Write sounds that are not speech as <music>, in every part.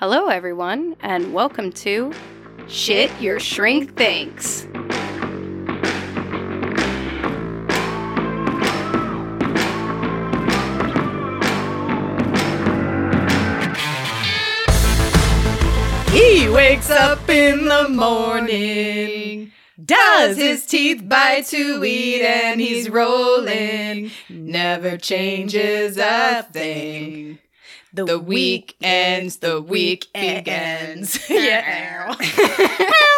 Hello, everyone, and welcome to Shit Your Shrink Thinks. He wakes up in the morning, does his teeth bite to eat, and he's rolling. Never changes a thing. The week ends, the week begins. <laughs> yeah.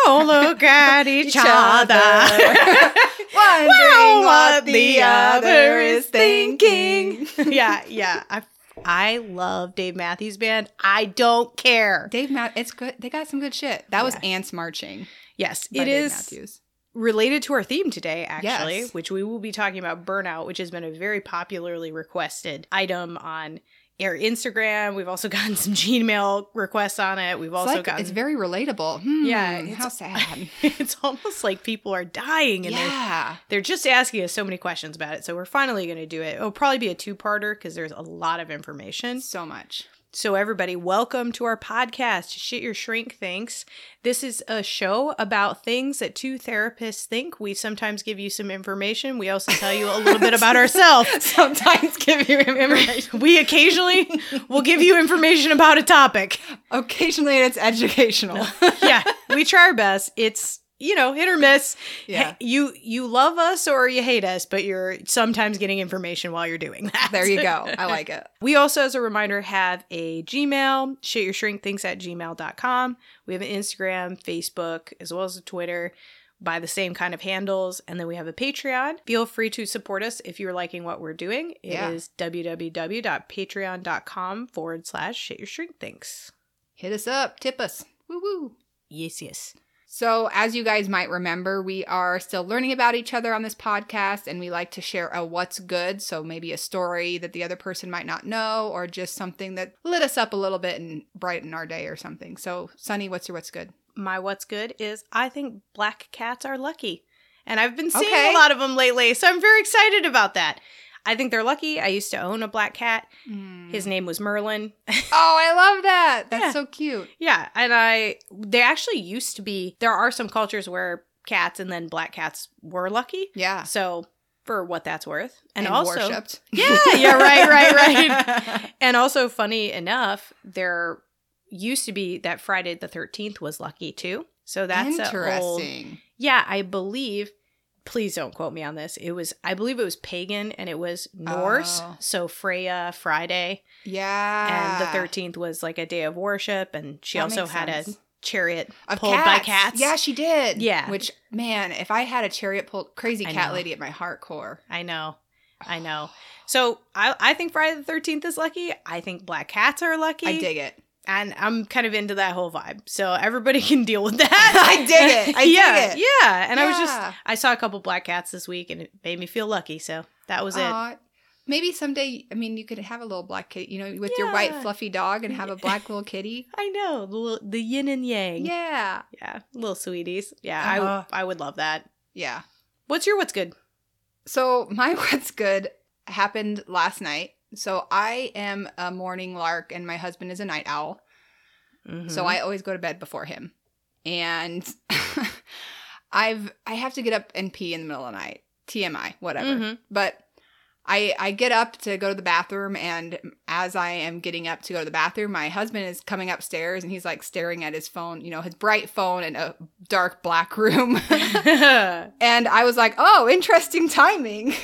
oh, <laughs> look at each other. <laughs> Wondering what the other is thinking. yeah, yeah. I, I love Dave Matthews Band. I don't care. Dave Matt, it's good. They got some good shit. That was Yeah. Ants Marching. Yes, it Dave is Matthews. related to our theme today, actually, Yes. which we will be talking about burnout, which has been a very popularly requested item on our Instagram. We've also <laughs> gotten some Gmail requests on it. We've It's, also like- gotten it's very relatable. Hmm, Yeah, it's- how sad. <laughs> it's almost like people are dying and they're they're just asking us so many questions about it. So we're finally going to do it. It'll probably be a two-parter because there's a lot of information. So much. So, everybody, welcome to our podcast, Shit Your Shrink Thinks. This is a show about things that two therapists think. We sometimes give you some information. We also tell you a little bit about <laughs> ourselves. Sometimes give you information. We occasionally will give you information about a topic. Occasionally it's educational. Yeah, we try our best. It's you know hit or miss. Yeah. You you love us or you hate us, but you're sometimes getting information while you're doing that. there you go. <laughs> I like it. We also, as a reminder, have a Gmail, shit your shrink thinks at gmail.com. We have an Instagram, Facebook, as well as a Twitter by the same kind of handles. And then we have a Patreon. Feel free to support us if you're liking what we're doing. It is Yeah. www.patreon.com forward slash shit your shrink thinks. Hit us up. Tip us. Woo woo. Yes, yes. So, as you guys might remember, we are still learning about each other on this podcast, and we like to share a what's good. So, maybe a story that the other person might not know, or just something that lit us up a little bit and brighten our day or something. So, Sunny, what's your what's good? My what's good is I think black cats are lucky. And I've been seeing Okay. a lot of them lately, so I'm very excited about that. I think they're lucky. I used to own a black cat. His hmm. name was Merlin. <laughs> oh, I love that. That's Yeah. so cute. Yeah, and I they actually used to be there are some cultures where cats and then black cats were lucky. Yeah. So for what that's worth. And, also worshipped. <laughs> Yeah, yeah, right, right, right. <laughs> and also funny enough, there used to be that Friday the 13th was lucky too. So that's a old interesting. Yeah, I believe please don't quote me on this. It was I believe it was pagan and it was Norse. Oh. So Freya Friday Yeah. and the 13th was like a day of worship and she That also had sense. a chariot Of pulled by cats Yeah, she did. Yeah. Which man, if I had a chariot pulled, crazy I cat know. lady at my heart core. i know i know so i i think friday the 13th is lucky i think black cats are lucky I dig it. And i'm kind of into that whole vibe so everybody <laughs> can deal with that <laughs> I dig it. I dig yeah it. yeah and i was just I saw a couple black cats this week and it made me feel lucky so that was it maybe someday. I mean, you could have a little black kitty, you know, with your white fluffy dog, and have a black little kitty. <laughs> i know the, little- the yin and yang Yeah, yeah little sweeties yeah Uh-huh. i i would love that yeah. what's your what's good So my what's good happened last night. So I am a morning lark, and my husband is a night owl. So Mhm. I always go to bed before him. And <laughs> I've I have to get up and pee in the middle of the night. TMI, whatever. Mhm. But I I get up to go to the bathroom and as I am getting up to go to the bathroom, my husband is coming upstairs and he's like staring at his phone, you know, his bright phone in a dark black room. <laughs> <laughs> and I was like, "Oh, interesting timing."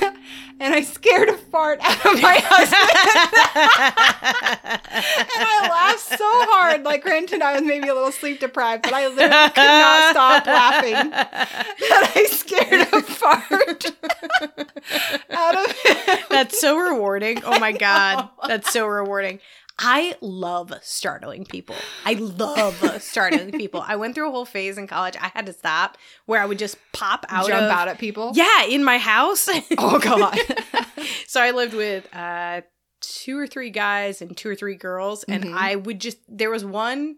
<laughs> and I scared a fart out of my <laughs> husband. <laughs> and I laughed so hard. Like, granted, I was maybe a little sleep deprived, but I literally could not stop laughing. That I scared a fart out of him. That's so rewarding. Oh my god, that's so rewarding. I love startling people. I love <laughs> startling people. I went through a whole phase in college. I had to stop where I would just pop out Jump of, out at people. Yeah, in my house. <laughs> Oh god. <laughs> so I lived with uh two or three guys and two or three girls and Mhm. I would just there was one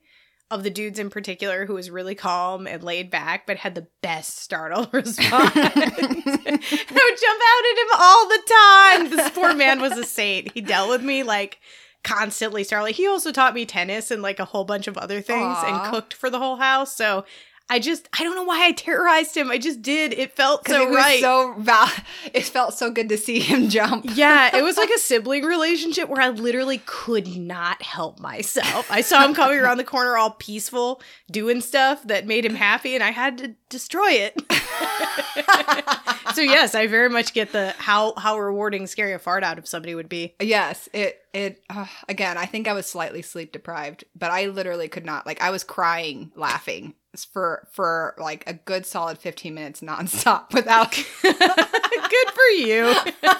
of the dudes in particular who was really calm and laid back but had the best startle response. I would jump out at him all the time. This poor man was a saint. He dealt with me like constantly startling. He also taught me tennis and like a whole bunch of other things Aw. and cooked for the whole house. So I just I don't know why I terrorized him. I just did. It felt so it was right. so val- <laughs> it felt so good to see him jump. Yeah, it was like a <laughs> sibling relationship where I literally could not help myself. I saw him coming around the corner all peaceful, doing stuff that made him happy, and I had to destroy it. <laughs> so yes, I very much get the how how rewarding scaring a fart out of somebody would be. Yes, it it uh, again. I think I was slightly sleep deprived, but I literally could not. Like I was crying, laughing for for like a good solid fifteen minutes nonstop <laughs> without. <laughs> Good for you.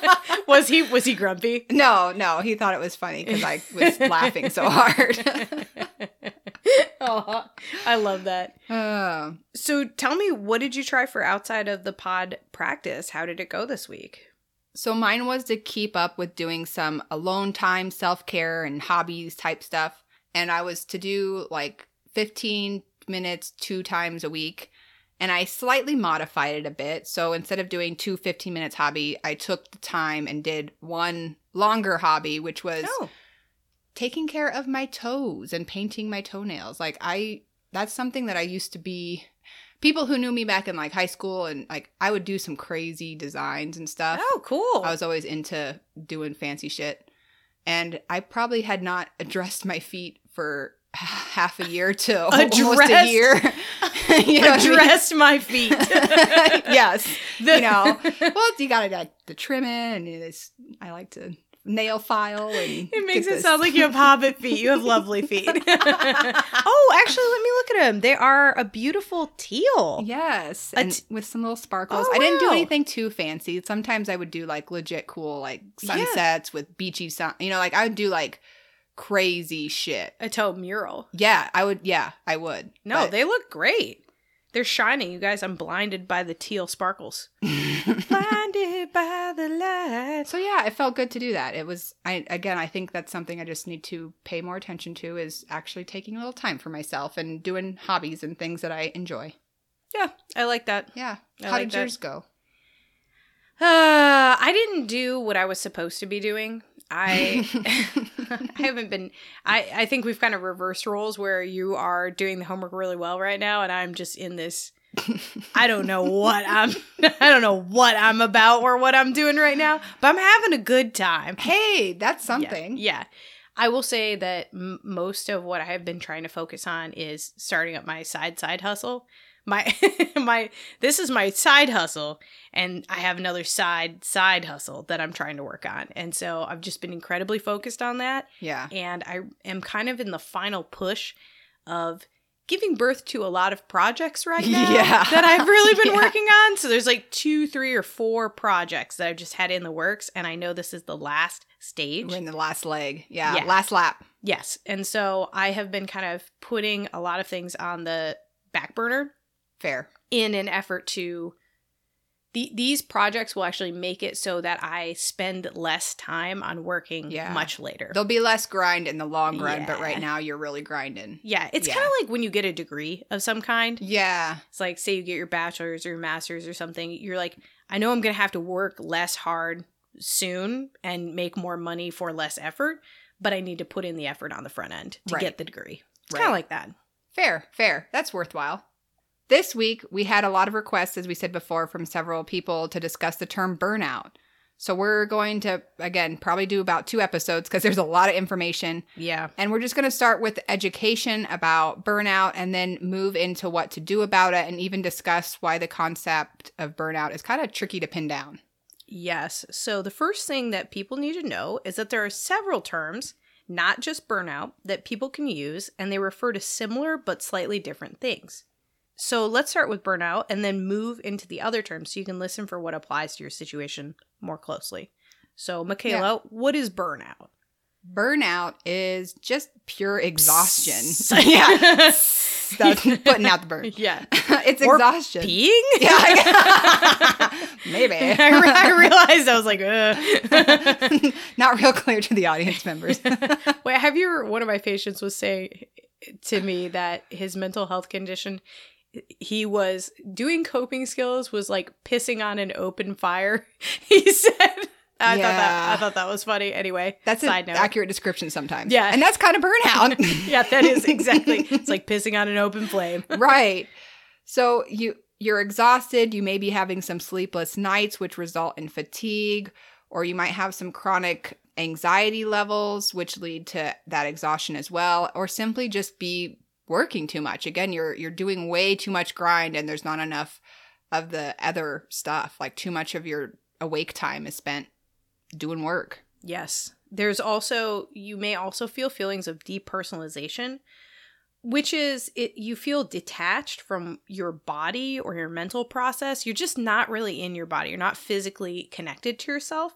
<laughs> was he was he grumpy? no, no, he thought it was funny because I was laughing so hard. oh, I love that. Uh, So tell me, what did you try for outside of the pod practice? How did it go this week? so mine was to keep up with doing some alone time, self care, and hobbies type stuff, and I was to do like fifteen minutes two times a week. And I slightly modified it a bit. So instead of doing two 15 minutes hobby, I took the time and did one longer hobby, which was Oh, taking care of my toes and painting my toenails. Like I that's something that I used to be people who knew me back in like high school and like I would do some crazy designs and stuff. oh, cool. I was always into doing fancy shit. And I probably had not <laughs> addressed my feet for half a year to <laughs> almost a year. <laughs> you know what I mean? addressed my feet. <laughs> yes. The- You know, well, you gotta like the trimming and it's, I like to nail file and It makes it this- sound like you have hobbit feet. You have lovely feet. oh, actually, let me look at them. They are a beautiful teal. Yes, and with some little sparkles. Oh, I didn't do anything too fancy. Sometimes I would do like legit cool like Yeah. sunsets with beachy sun. You know, like I would do like crazy shit. A toe mural. Yeah, I would. Yeah, I would. No, But- they look great. They're shining, you guys. I'm blinded by the teal sparkles. <laughs> blinded by the light. so yeah, it felt good to do that. It was. I again, I think that's something I just need to pay more attention to is actually taking a little time for myself and doing hobbies and things that I enjoy. Yeah, I like that. Yeah. I How like did that. yours go? Uh, I didn't do what I was supposed to be doing. I <laughs> <laughs> <laughs> I haven't been I I think we've kind of reversed roles where you are doing the homework really well right now and I'm just in this I don't know what I'm <laughs> I don't know what I'm about or what I'm doing right now, but I'm having a good time. hey, that's Yeah, something. Yeah. I will say that m- most of what I have been trying to focus on is starting up my side side hustle. My <laughs> my this is my side hustle and I have another side side hustle that I'm trying to work on. And so I've just been incredibly focused on that Yeah. and I am kind of in the final push of giving birth to a lot of projects right <laughs> now Yeah. that I've really been <laughs> Yeah. working on. So there's like two, three, or four projects that I've just had in the works, and I know this is the last stage. We're in the last leg. Yeah. Yeah. Last lap. Yes, and so I have been kind of putting a lot of things on the back burner Fair. in an effort to. The, these projects will actually make it so that I spend less time on working Yeah. much later. There'll be less grind in the long run, but right now you're really grinding. Yeah, it's Yeah. kind of like when you get a degree of some kind. Yeah. It's like, say you get your bachelor's or your master's or something, you're like, I know I'm going to have to work less hard soon and make more money for less effort, but I need to put in the effort on the front end to Right. get the degree. It's Right. kind of like that. Fair, fair. That's worthwhile. This week, we had a lot of requests, as we said before, from several people to discuss the term burnout. So we're going to, again, probably do about two episodes because there's a lot of information. Yeah. And we're just going to start with education about burnout and then move into what to do about it and even discuss why the concept of burnout is kind of tricky to pin down. Yes. So the first thing that people need to know is that there are several terms, not just burnout, that people can use, and they refer to similar but slightly different things. So let's start with burnout and then move into the other terms so you can listen for what applies to your situation more closely. So, Michaela, what is burnout? Burnout is just pure exhaustion. <laughs> <laughs> yeah. That's putting out the burn. <laughs> yeah. it's Or exhaustion. Peeing? Yeah, maybe. I, re- I realized I was like, Ugh. Not real clear to the audience members. Wait, have you one of my patients was saying to me that his mental health condition, he was doing coping skills was like pissing on an open fire. <laughs> He said, I thought that I thought that was funny. Anyway, That's an side note. accurate description sometimes. Yeah. And that's kind of burnout. <laughs> yeah, that is <laughs> exactly. It's like pissing on an open flame. right. So you you're exhausted, you may be having some sleepless nights which result in fatigue or you might have some chronic anxiety levels which lead to that exhaustion as well or simply just be working too much. Again, you're you're doing way too much grind and there's not enough of the other stuff. Like too much of your awake time is spent doing work. Yes. There's also you may also feel feelings of depersonalization, which is it you feel detached from your body or your mental process. You're just not really in your body. You're not physically connected to yourself.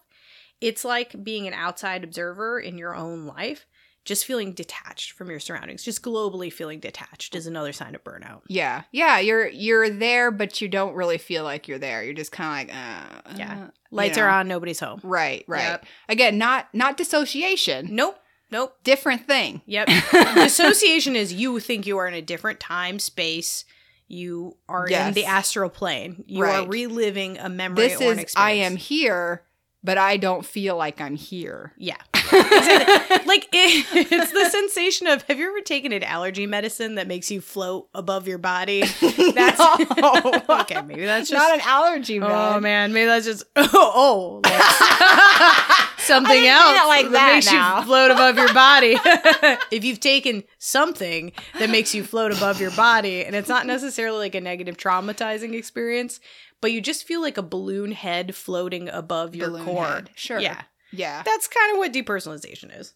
It's like being an outside observer in your own life, just feeling detached from your surroundings. Just globally feeling detached is another sign of burnout. Yeah. Yeah, you're you're there but you don't really feel like you're there. You're just kind of like uh, Yeah. uh, Lights you are on, nobody's home. Right, right. Yep. Again, not not dissociation. Nope. Nope. Different thing. Yep. <laughs> Dissociation is you think you are in a different time, space. You are in the astral plane. You Right. are reliving a memory This is. I am here, but I don't feel like I'm here. Yeah. Exactly. like it, <laughs> it's the sensation of have you ever taken an allergy medicine that makes you float above your body? <laughs> That's No. <laughs> okay. Maybe that's just not an allergy, man. Oh man, maybe that's just oh, oh something I didn't mean else like that makes now. you float above your body. if you've taken something that makes you float above your body, and it's not necessarily like a negative traumatizing experience, but you just feel like a balloon head floating above your Balloon core. head. Sure. Yeah, Yeah. that's kind of what depersonalization is.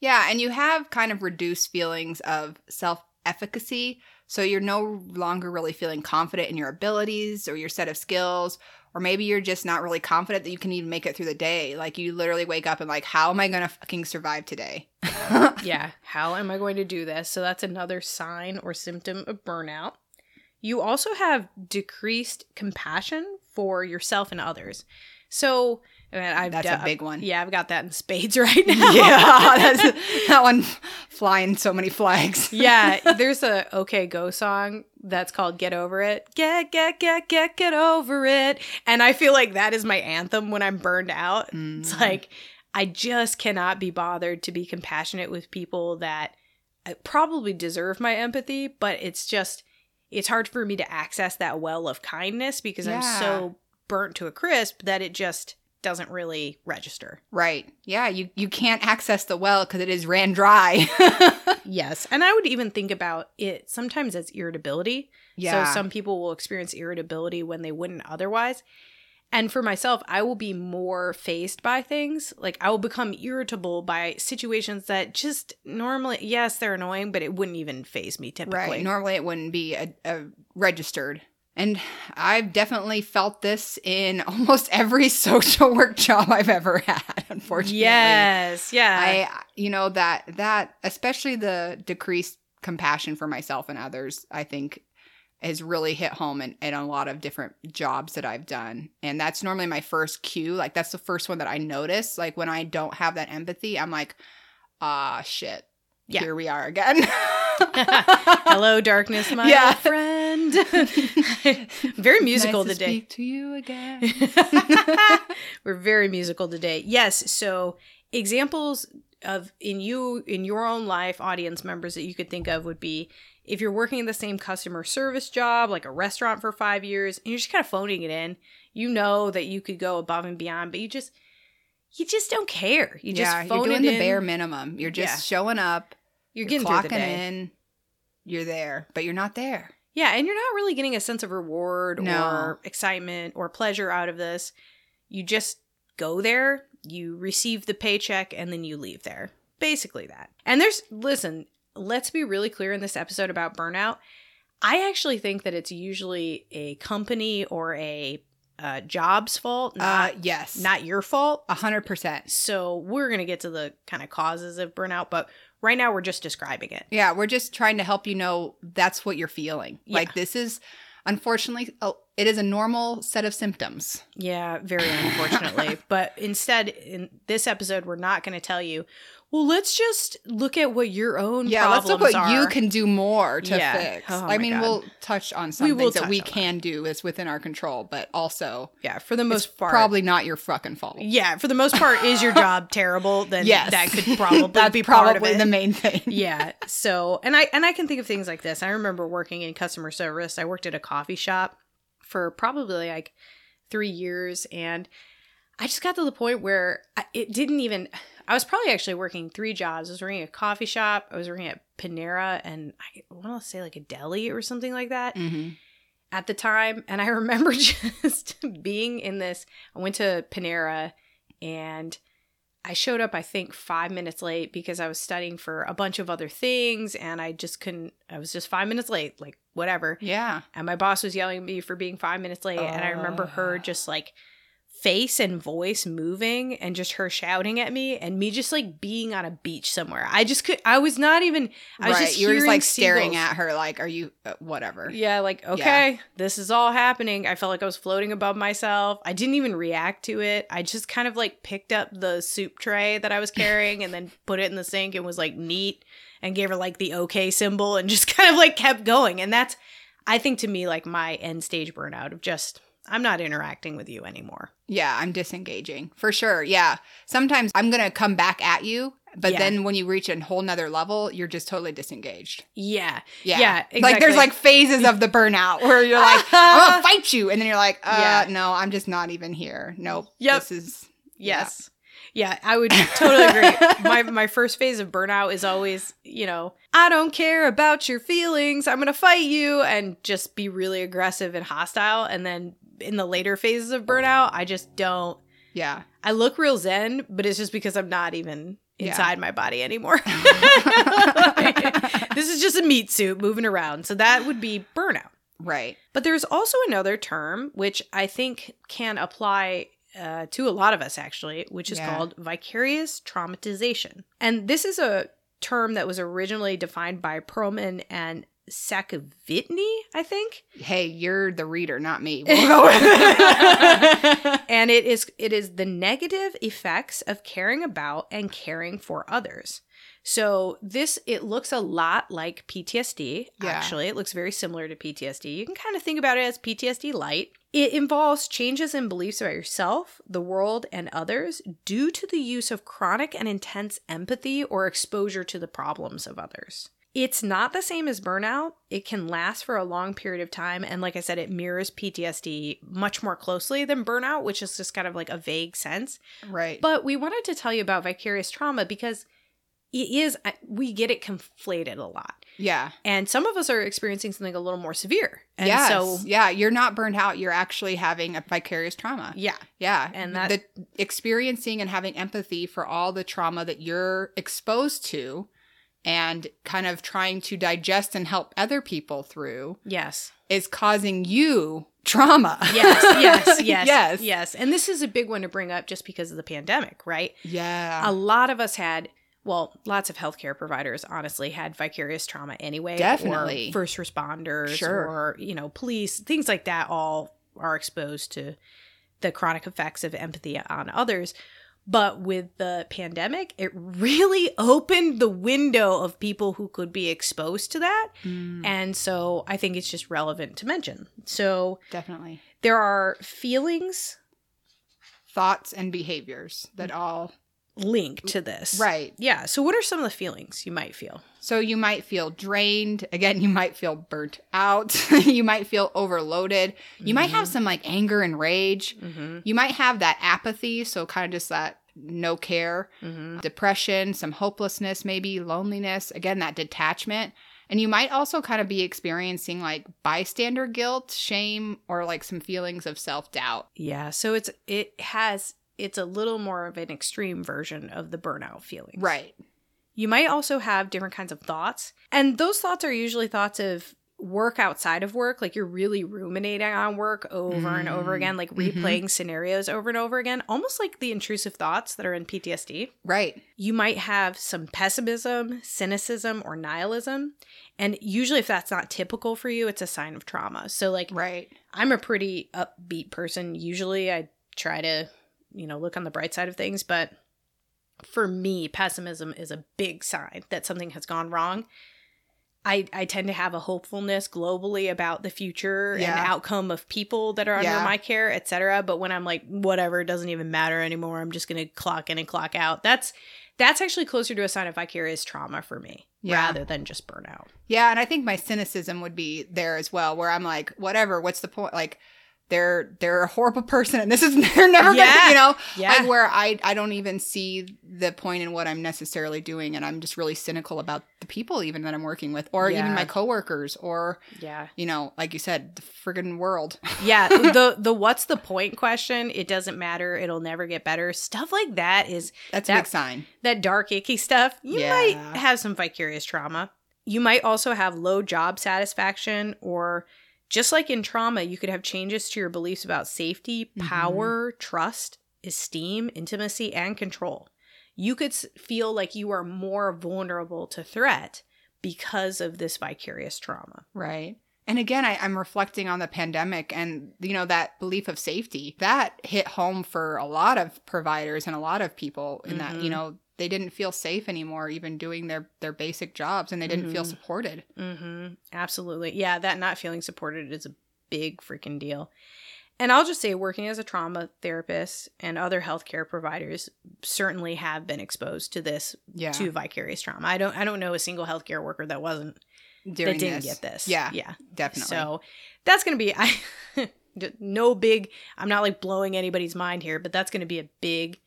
Yeah, and you have kind of reduced feelings of self efficacy. So you're no longer really feeling confident in your abilities or your set of skills. Or maybe you're just not really confident that you can even make it through the day. Like you literally wake up and like, how am I gonna fucking survive today? <laughs> yeah, how am I going to do this? So that's another sign or symptom of burnout. You also have decreased compassion for yourself and others. So, I mean, I've That's de- a big one. Yeah, I've got that in spades <laughs> right now. yeah, <laughs> that's, that one flying so many flags. <laughs> yeah, there's a OK Go song that's called Get Over It. Get, get, get, get, get over it. And I feel like that is my anthem when I'm burned out. It's Mm. like, I just cannot be bothered to be compassionate with people that uh, probably deserve my empathy, but it's just, it's hard for me to access that well of kindness because I'm so burnt to a crisp that it just doesn't really register. Right. Yeah, you, you can't access the well because it is ran dry. <laughs> Yes. And I would even think about it sometimes as irritability. yeah. So some people will experience irritability when they wouldn't otherwise. And for myself, I will be more faced by things. Like I will become irritable by situations that just normally, yes, they're annoying, but it wouldn't even faze me typically. Right. Normally it wouldn't be a, a registered. And I've definitely felt this in <laughs> almost every social work job I've ever had, unfortunately. Yes. Yeah. I you know that that especially the decreased compassion for myself and others, I think has really hit home in, in a lot of different jobs that I've done. And that's normally my first cue. Like that's the first one that I notice. Like when I don't have that empathy, I'm like, ah shit. Yeah. Here we are again. <laughs> Hello, darkness, my Yeah. friend. <laughs> Very musical nice to today. Speak to you again. <laughs> We're very musical today. Yes, so examples of in you in your own life audience members that you could think of would be if you're working in the same customer service job like a restaurant for 5 years and you're just kind of phoning it in. You know that you could go above and beyond, but you just you just don't care. You yeah, just phone you're doing it the in. bare minimum. You're just showing up. You're You're, getting clocking day. in. You're there, but you're not there. Yeah, and you're not really getting a sense of reward No. or excitement or pleasure out of this. You just go there, you receive the paycheck, and then you leave there. Basically, that. And there's, listen, let's be really clear in this episode about burnout. I actually think that it's usually a company or a uh, job's fault, Uh, yes. not your fault. a hundred percent. So we're going to get to the kind of causes of burnout, but right now we're just describing it. Yeah, we're just trying to help you know that's what you're feeling. Yeah. Like this is unfortunately uh, it is a normal set of symptoms. Yeah, very unfortunately. <laughs> but instead, in this episode, we're not going to tell you, well, let's just look at what your own Yeah, let's look what are. you can do more to Yeah. fix. Oh I mean, God. we'll touch on some We things that we on that. can do is within our control, but also Yeah, for the most part. probably not your fucking fault. Yeah, for the most part, is your job <laughs> terrible? Then Yes. that could probably <laughs> That's be part of probably the main thing. <laughs> yeah. So, and I and I can think of things like this. I remember working in customer service. I worked at a coffee shop for probably like three years, and I just got to the point where I, it didn't even. I was probably actually working three jobs. I was working at a coffee shop. I was working at Panera, and I want to say like a deli or something like that hmm at the time. And I <laughs> remember just being in this. I went to Panera and I showed up, I think, five minutes late because I was studying for a bunch of other things and I just couldn't, I was just five minutes late, like whatever. Yeah. And my boss was yelling at me for being five minutes late. and I remember her just like face and voice moving and just her shouting at me and me just like being on a beach somewhere. I just could, I was not even, I was right. just you were just like staring at her, like, "Are you uh, whatever?" Yeah, like, okay, this is all happening. I felt like I was floating above myself. I didn't even react to it. I just kind of like picked up the soup tray that I was carrying and then put it in the sink and was like neat and gave her like the okay symbol and <laughs> just kind of like kept going. And that's, I think to me, like my end stage burnout of just, I'm not interacting with you anymore. Yeah, I'm disengaging for sure. Yeah. Sometimes I'm going to come back at you, but Yeah. then when you reach a whole nother level, you're just totally disengaged. Yeah. Yeah. Yeah, Like there's like phases of the burnout where you're like, <laughs> I'm going to fight you. And then you're like, uh, Yeah. no, I'm just not even here. Nope. Yep. This is, Yes. Yeah, I would totally agree. my my first phase of burnout is always, you know, I don't care about your feelings. I'm going to fight you and just be really aggressive and hostile and then in the later phases of burnout, I just don't yeah. I look real zen, but it's just because I'm not even Yeah. inside my body anymore. <laughs> <laughs> this is just a meat suit moving around. So that would be burnout. Right. But there's also another term which I think can apply uh, to a lot of us, actually, which is Yeah. called vicarious traumatization. And this is a term that was originally defined by Pearlman and Sakavitny, I think. Hey, you're the reader, not me. <laughs> We'll <laughs> <laughs> and it is it is the negative effects of caring about and caring for others. So this it looks a lot like PTSD. Yeah. Actually, it looks very similar to PTSD. You can kind of think about it as PTSD light. It involves changes in beliefs about yourself, the world, and others due to the use of chronic and intense empathy or exposure to the problems of others. It's not the same as burnout. It can last for a long period of time. And like I said, it mirrors PTSD much more closely than burnout, which is just kind of like a vague sense. right. But we wanted to tell you about vicarious trauma because it is, we get it conflated a lot. yeah. And some of us are experiencing something a little more severe. And yes. so, yeah, you're not burned out. You're actually having a vicarious trauma. yeah. Yeah. And that- the experiencing and having empathy for all the trauma that you're exposed to and kind of trying to digest and help other people through Yes. is causing you trauma. Yes, yes, <laughs> yes, yes. yes. And this is a big one to bring up just because of the pandemic, right? Yeah. a lot of us had well lots of healthcare providers honestly had vicarious trauma anyway Definitely. or first responders Sure. or you know police things like that all are exposed to the chronic effects of empathy on others but with the pandemic it really <laughs> opened the window of people who could be exposed to that. Mm, and so i think it's just relevant to mention. So definitely. there are feelings Thoughts and behaviors that all linked to this right. yeah so what are some of the feelings you might feel So you might feel drained. Again, you might feel burnt out. <laughs> you might feel overloaded. You might have some like anger and rage. mm-hmm. You might have that apathy, so kind of just that no care, Mm-hmm. depression, some hopelessness, maybe loneliness, again, that detachment. And you might also kind of be experiencing like bystander guilt, shame, or like some feelings of self doubt. Yeah, so it's it has it's a little more of an extreme version of the burnout feeling. Right. You might also have different kinds of thoughts, and those thoughts are usually thoughts of work outside of work, like you're really ruminating on work over and over Mm, again, like mhm. replaying scenarios over and over again, almost like the intrusive thoughts that are in PTSD. Right. You might have some pessimism, cynicism, or nihilism. And usually, if that's not typical for you, it's a sign of trauma. So, like, Right. I'm a pretty upbeat person. Usually, I try to, you know, look on the bright side of things. But for me, pessimism is a big sign that something has gone wrong. I, I tend to have a hopefulness globally about the future Yeah. and outcome of people that are under Yeah. my care, etc. But when I'm like, whatever, it doesn't even matter anymore. I'm just gonna clock in and clock out. That's that's actually closer to a sign of vicarious trauma for me Yeah. rather than just burnout. Yeah, and I think my cynicism would be there as well, where I'm like, whatever, what's the point? Like, they're they're a horrible <laughs> person, and this is <laughs> they're never Yeah. gonna, you know, Yeah. like where I I don't even see the point in what I'm necessarily doing, and I'm just really cynical about the people even that I'm working with, or Yeah. even my coworkers, or yeah. you know, like you said, the friggin' world. <laughs> yeah the the what's the point question it doesn't matter it'll never get better stuff like that is That's a That- big sign. that dark icky stuff you might have some vicarious trauma you might also have low job satisfaction or just like in trauma you could have changes to your beliefs about safety Mhm. power trust esteem intimacy and control you could feel like you are more vulnerable to threat because of this vicarious trauma Right. And again, I, I'm reflecting on the pandemic and, you know, that belief of safety that hit home for a lot of providers and a lot of people in that, you Mhm. know, they didn't feel safe anymore, even doing their, their basic jobs and they didn't feel Mhm. supported. Mm-hmm. Absolutely. Yeah, that not feeling supported is a big freaking deal. And I'll just say, working as a trauma therapist and other healthcare providers certainly have been exposed to this Yeah. to vicarious trauma. I don't I don't know a single healthcare worker that wasn't During that didn't this. get this. Yeah. Yeah. Definitely. So that's gonna be <laughs> I no big I'm not like blowing anybody's mind here, but that's gonna be a big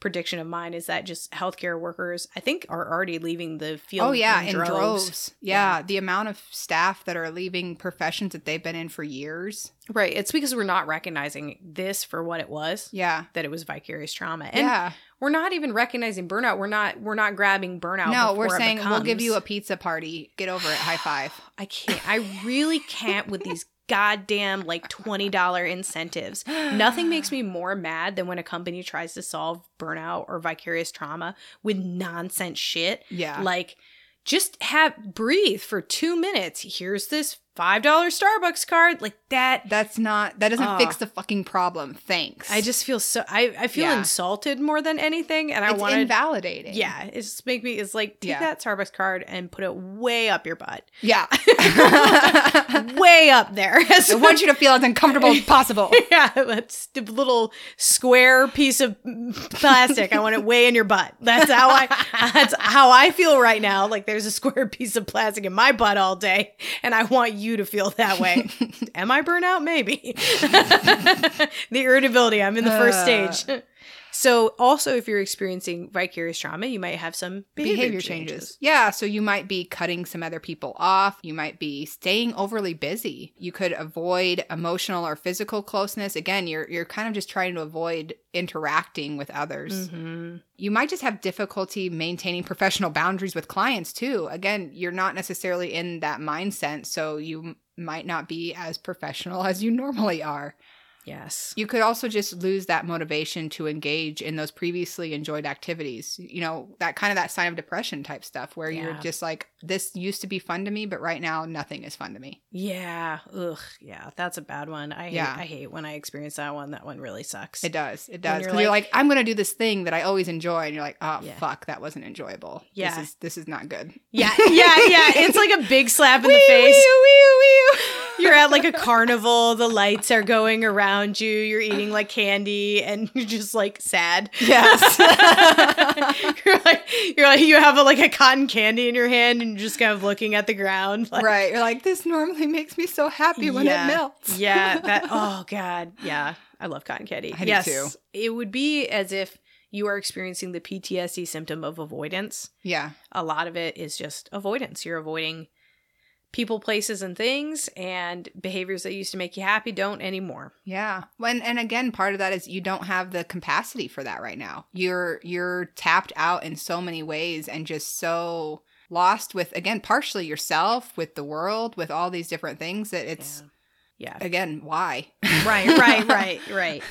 prediction of mine is that just healthcare workers I think are already leaving the field. Oh yeah, in in droves. droves. Yeah, the amount of staff that are leaving professions that they've been in for years. Right. It's because we're not recognizing this for what it was, Yeah. that it was vicarious trauma. And yeah. we're not even recognizing burnout. We're not we're not grabbing burnout. No, we're saying we'll give you a pizza party. Get over it. High five. I can't I really can't with <laughs> these goddamn like $20 incentives. Nothing makes me more mad than when a company tries to solve burnout or vicarious trauma with nonsense shit. Yeah. Like just have breathe for 2 minutes. Here's this $5 Starbucks card. Like that That's not that doesn't Ugh. fix the fucking problem. Thanks. I just feel so I, I feel Yeah. insulted more than anything and I want to invalidating. yeah it's just make me it's like take Yeah. that Starbucks card and put it way up your butt Yeah. <laughs> way up there <laughs> I want you to feel as uncomfortable as possible. <laughs> yeah that's the little square piece of plastic I want it way in your butt that's how I that's how I feel right now like there's a square piece of plastic in my butt all day and I want you to feel that way. <laughs> Am I burnout? Maybe. <laughs> The irritability I'm in the first Uh. stage so also if you're experiencing vicarious trauma you might have some behavior, Behavior changes. changes. Yeah, so you might be cutting some other people off. You might be staying overly busy. You could avoid emotional or physical closeness. Again, you're you're kind of just trying to avoid interacting with others. Mhm. You might just have difficulty maintaining professional boundaries with clients too. Again, you're not necessarily in that mindset, so you might not be as professional <laughs> as you normally are. Yes You could also just lose that motivation to engage in those previously enjoyed activities. You know, that kind of that sign of depression type stuff where you're just like, this used to be fun to me, but right now nothing is fun to me. Yeah. Ugh. Yeah. That's a bad one. I hate, Yeah. I hate when I experience that one. That one really sucks. It does. It does. you're Because you're like- like, I'm going to do this thing that I always enjoy. And you're like, oh, Yeah. fuck, that wasn't enjoyable. Yeah. This is, this is not good. Yeah. Yeah. Yeah. It's like a big slap in the <laughs> face. You're at like a carnival. The lights are going around you. You're eating like candy, and <laughs> you're just like sad. Yes. <laughs> you're like you're like you have a, like a cotton candy in your hand, and you're just kind of looking at the ground. Like, right. You're like, this normally makes me so happy when Yeah. it melts. Yeah, <laughs> that oh god. Yeah. I love cotton candy. I yes. too. It would be as if you are experiencing the PTSD symptom of avoidance. Yeah. A lot of it is just avoidance. You're avoiding people, places, and things, and behaviors that used to make you happy don't anymore. Yeah. When and again, part of that is you don't have the capacity for that right now. You're you're tapped out in so many ways and just so lost with again partially yourself, with the world, with all these different things that it's Yeah. again why. right, right, right, <laughs> right.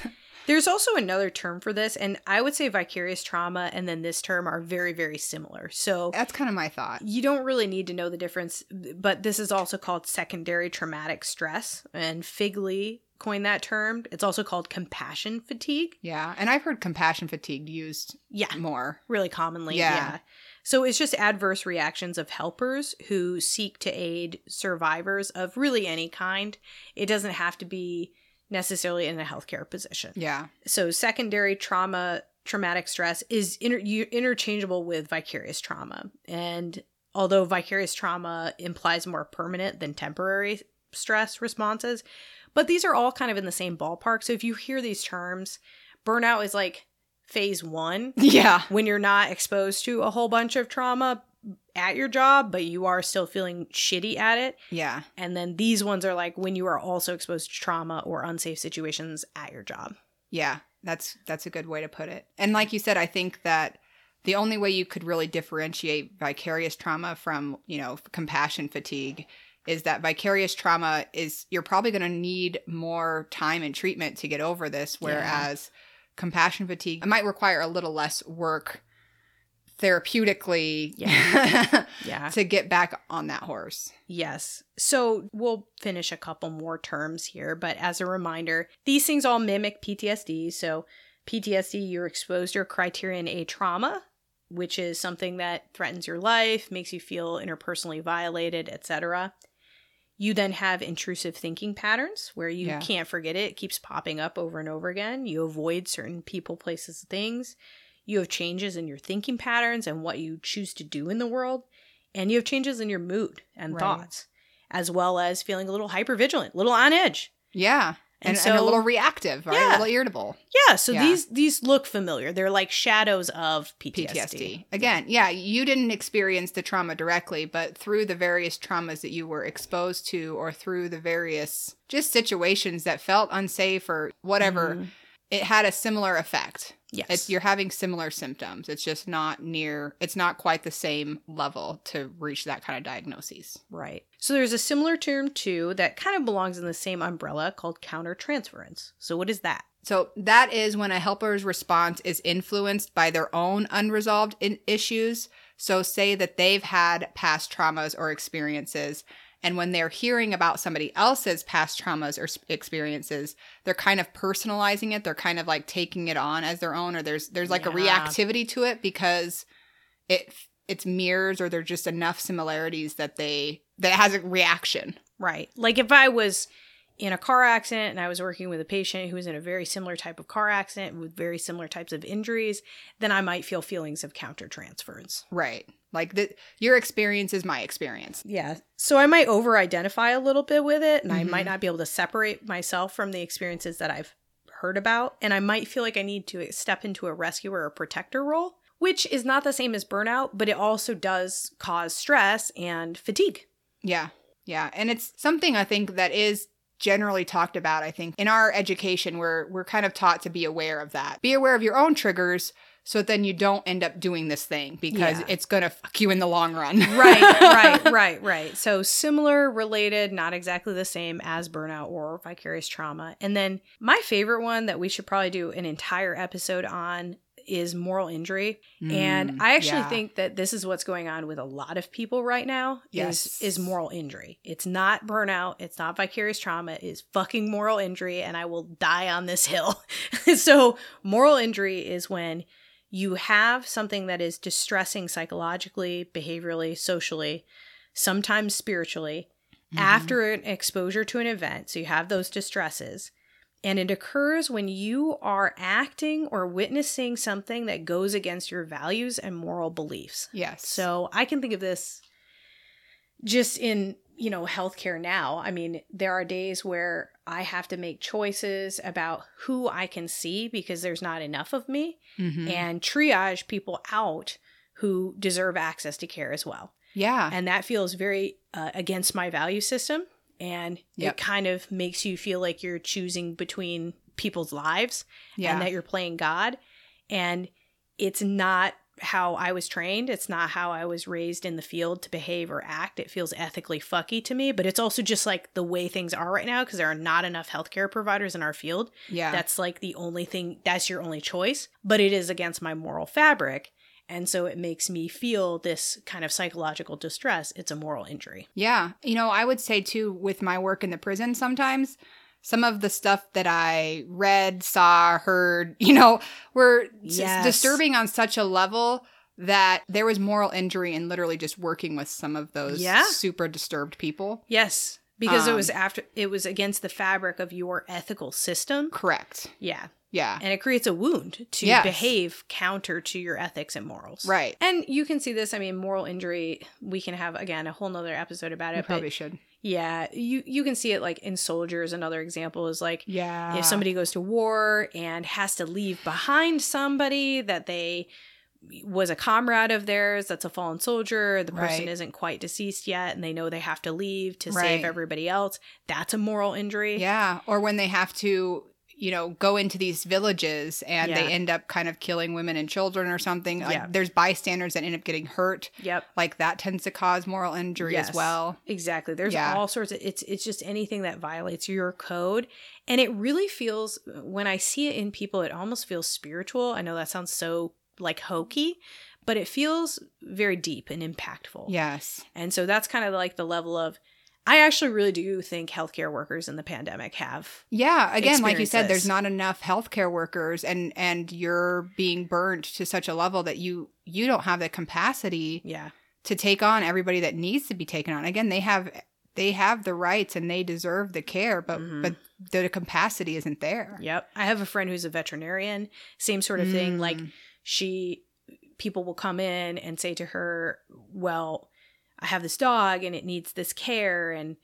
There's also another term for this, and I would say vicarious trauma and then this term are very, very similar. So That's kind of my thought. you don't really need to know the difference, but this is also called secondary traumatic stress, and Figley coined that term. It's also called compassion fatigue. Yeah, and I've heard compassion fatigue used Yeah, more. really commonly. Yeah. Yeah. So it's just adverse reactions of helpers who seek to aid survivors of really any kind. It doesn't have to be necessarily in a healthcare position. Yeah. So secondary trauma, traumatic stress is inter- interchangeable with vicarious trauma. And although vicarious trauma implies more permanent than temporary stress responses, but these are all kind of in the same ballpark. So if you hear these terms, burnout is like phase 1 <laughs> Yeah. when you're not exposed to a whole bunch of trauma at your job, but you are still feeling shitty at it. Yeah. And then these ones are like when you are also exposed to trauma or unsafe situations at your job. Yeah. That's that's a good way to put it. And like you said, I think that the only way you could really differentiate vicarious trauma from, you know, compassion fatigue is that vicarious trauma is you're probably going to need more time and treatment to get over this whereas compassion fatigue might require a little less work therapeutically Yeah. <laughs> yeah. to get back on that horse. Yes. So we'll finish a couple more terms here, but as a reminder, these things all mimic PTSD. So PTSD, you're exposed to a criterion A trauma, which is something that threatens your life, makes you feel interpersonally violated, etc. You then have intrusive thinking patterns where you Yeah. can't forget it, it keeps popping up over and over again. You avoid certain people, places, things. You have changes in your thinking patterns and what you choose to do in the world. And you have changes in your mood and Right. thoughts, as well as feeling a little hypervigilant, a little on edge. Yeah. And And, and a little reactive, right? Yeah. A little irritable. Yeah, so Yeah. these these look familiar. They're like shadows of PTSD. PTSD. Again, yeah, you didn't experience the trauma directly, but through the various traumas that you were exposed to or through the various just situations that felt unsafe or whatever, Mhm. It had a similar effect. Yes. It's, you're having similar symptoms. It's just not near, it's not quite the same level to reach that kind of diagnosis. Right. So there's a similar term too that kind of belongs in the same umbrella called countertransference. So what is that? So that is when a helper's response is influenced by their own unresolved in- issues. So say that they've had past traumas or experiences and when they're hearing about somebody else's past traumas or experiences, they're kind of personalizing it. They're kind of like taking it on as their own or there's there's like a reactivity to it because it it's mirrors or there's just enough similarities that they that it has a reaction. Right. Like if I was in a car accident and I was working with a patient who was in a very similar type of car accident with very similar types of injuries, then I might feel feelings of counter countertransference. Right. Like the, your experience is my experience. Yeah. So I might over identify a little bit with it and I Mhm. might not be able to separate myself from the experiences that I've heard about. And I might feel like I need to step into a rescuer or protector role, which is not the same as burnout, but it also does cause stress and fatigue. Yeah. Yeah. And it's something I think that is generally talked about. I think in our education, we're we're kind of taught to be aware of that. Be aware of your own triggers so then you don't end up doing this thing because Yeah. it's gonna fuck you in the long run. <laughs> right, right, <laughs> right, right. So similar, related, not exactly the same as burnout or vicarious trauma. And then my favorite one that we should probably do an entire episode on is moral injury. and Mm, I actually yeah. think that this is what's going on with a lot of people right now Yes. is is moral injury. It's not burnout, it's not vicarious trauma, it is fucking moral injury and I will die on this hill. <laughs> so moral injury is when you have something that is distressing psychologically, behaviorally, socially, sometimes spiritually, Mhm. after an exposure to an event. So you have those distresses. And it occurs when you are acting or witnessing something that goes against your values and moral beliefs. Yes. So I can think of this just in, you know, healthcare now. I mean, there are days where I have to make choices about who I can see because there's not enough of me Mhm. and triage people out who deserve access to care as well. yeah. And that feels very uh, against my value system. And Yep. it kind of makes you feel like you're choosing between people's lives yeah. and that you're playing God. And it's not how I was trained. It's not how I was raised in the field to behave or act. It feels ethically fucky to me, but it's also just like the way things are right now because there are not enough healthcare providers in our field. Yeah. That's like the only thing, that's your only choice, but it is against my moral fabric. And so it makes me feel this kind of psychological distress. It's a moral injury. Yeah. You know, I would say too, with my work in the prison, sometimes some of the stuff that I read, saw, heard, <laughs> you know, were Yes. disturbing on such a level that there was moral injury in literally just working with some of those Yeah. super disturbed people. Yes, because it was Um, after, it was against the fabric of your ethical system. Correct. Yeah. Yeah. and it creates a wound to Yes. behave counter to your ethics and morals. Right. And you can see this. I mean, moral injury. We can have again a whole nother episode about it. probably But should. yeah, you you can see it like in soldiers. Another example is like Yeah. if somebody goes to war and has to leave behind somebody that they was a comrade of theirs that's a fallen soldier the person Right. isn't quite deceased yet and they know they have to leave to Right. save everybody else that's a moral injury Yeah. Or when they have to, you know, go into these villages and Yeah. they end up kind of killing women and children or something. Like Yeah. there's bystanders that end up getting hurt. yep Like that tends to cause moral injury Yes. as well. Exactly. There's Yeah. all sorts of it's it's just anything that violates your code. And it really feels when I see it in people, it almost feels spiritual. I know that sounds so like hokey, but it feels very deep and impactful. Yes. And so that's kind of like the level of I actually really do think healthcare workers in the pandemic have. Yeah, again, like you said, there's not enough healthcare workers, and and you're being burnt to such a level that you you don't have the capacity Yeah. to take on everybody that needs to be taken on. Again, they have they have the rights and they deserve the care, but Mhm. but the capacity isn't there. Yep. I have a friend who's a veterinarian, same sort of thing. Like Mm. she people will come in and say to her, "Well, I have this dog and it needs this care and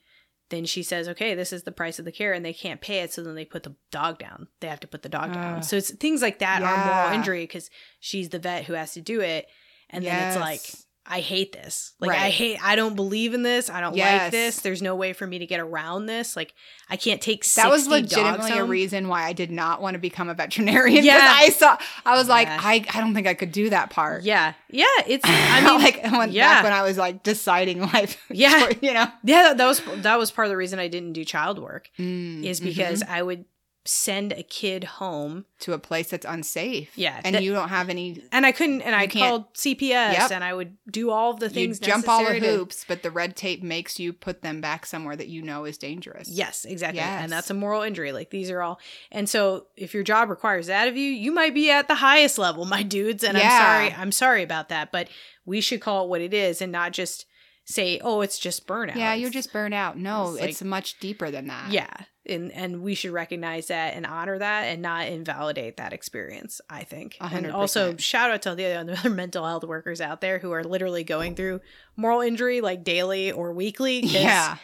then she says, "Okay, this is the price of the care," and they can't pay it, so then they put the dog down. They have to put the dog ah. down. So it's things like that are moral injury because she's the vet who has to do it, and then it's like, Yes. I hate this. Like I hate. I don't believe in this. I don't like this. There's no way for me to get around this. Like I can't take. 60 that was legitimately a reason why I did not want to become a veterinarian. Yeah. Yeah, I saw. I was like, I, I don't think I could do that part. Yeah, yeah. It's. <laughs> I mean, like when, yeah. back when I was like deciding life. <laughs> Yeah. you know, Yeah, that, that was that was part of the reason I didn't do child work Mm, is because mhm. I would send a kid home. to a place that's unsafe. Yeah, and that- you don't have any. And I couldn't and I called CPS Yep. and I would do all the You things jump all the necessary to- hoops, but the red tape makes you put them back somewhere that you know is dangerous. Yes, exactly. Yes. And that's a moral injury. Like these are all And so if your job requires that of you, you might be at the highest level, my dudes, and I'm sorry. I'm sorry about that, but we should call it what it is and not just say, "Oh, it's just burnout." Yeah, you're just burned out. No, it's it's, much deeper than that. Yeah. And and we should recognize that and honor that and not invalidate that experience, I think. A And also shout out to the <laughs> other mental health workers out there who are literally going through moral injury like daily or weekly. Yeah.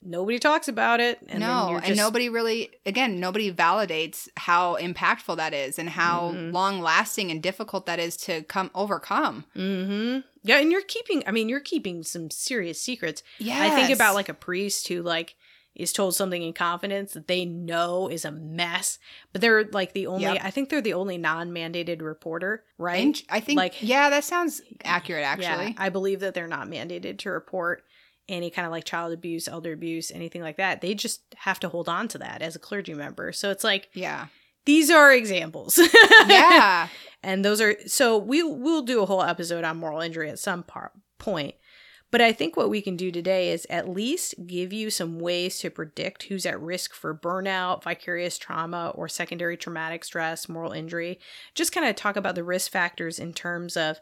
Nobody talks about it. And no, you're and nobody really, again, nobody validates how impactful that is and how Mhm. long lasting and difficult that is to come overcome. Mhm. Yeah, and you're keeping I mean, you're keeping some serious secrets. Yeah. I think about like a priest who like is told something in confidence that they know is a mess, but they're like the only Yep. I think they're the only non-mandated reporter, right? I think, like- yeah, that sounds accurate, actually. Yeah, I believe that they're not mandated to report any kind of like child abuse, elder abuse, anything like that. They just have to hold on to that as a clergy member. So it's like Yeah. these are examples. <laughs> Yeah. and those are so we we'll do a whole episode on moral injury at some par- point. But I think what we can do today is at least give you some ways to predict who's at risk for burnout, vicarious trauma, or secondary traumatic stress, moral injury. Just kind of talk about the risk factors in terms of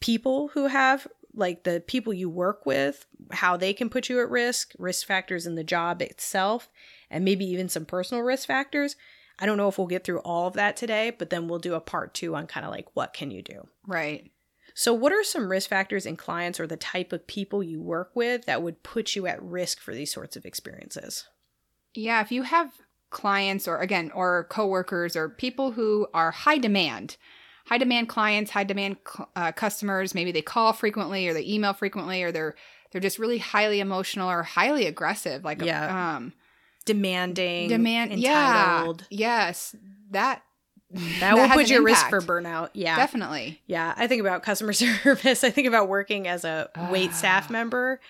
people who have like the people you work with, how they can put you at risk, risk factors in the job itself, and maybe even some personal risk factors. I don't know if we'll get through all of that today, but then we'll do a part two on kind of like what can you do. right. So, what are some risk factors in clients or the type of people you work with that would put you at risk for these sorts of experiences? Yeah, if you have clients or again or coworkers or people who are high demand, high demand clients, high demand uh, customers, maybe they call frequently or they email frequently or they're they're just really highly emotional or highly aggressive like Yeah. um Demanding, demand entitled. yeah yes that That, will put an you at risk for burnout. Yeah. Definitely. Yeah, I think about customer <laughs> service. I think about working as a wait staff Ah. member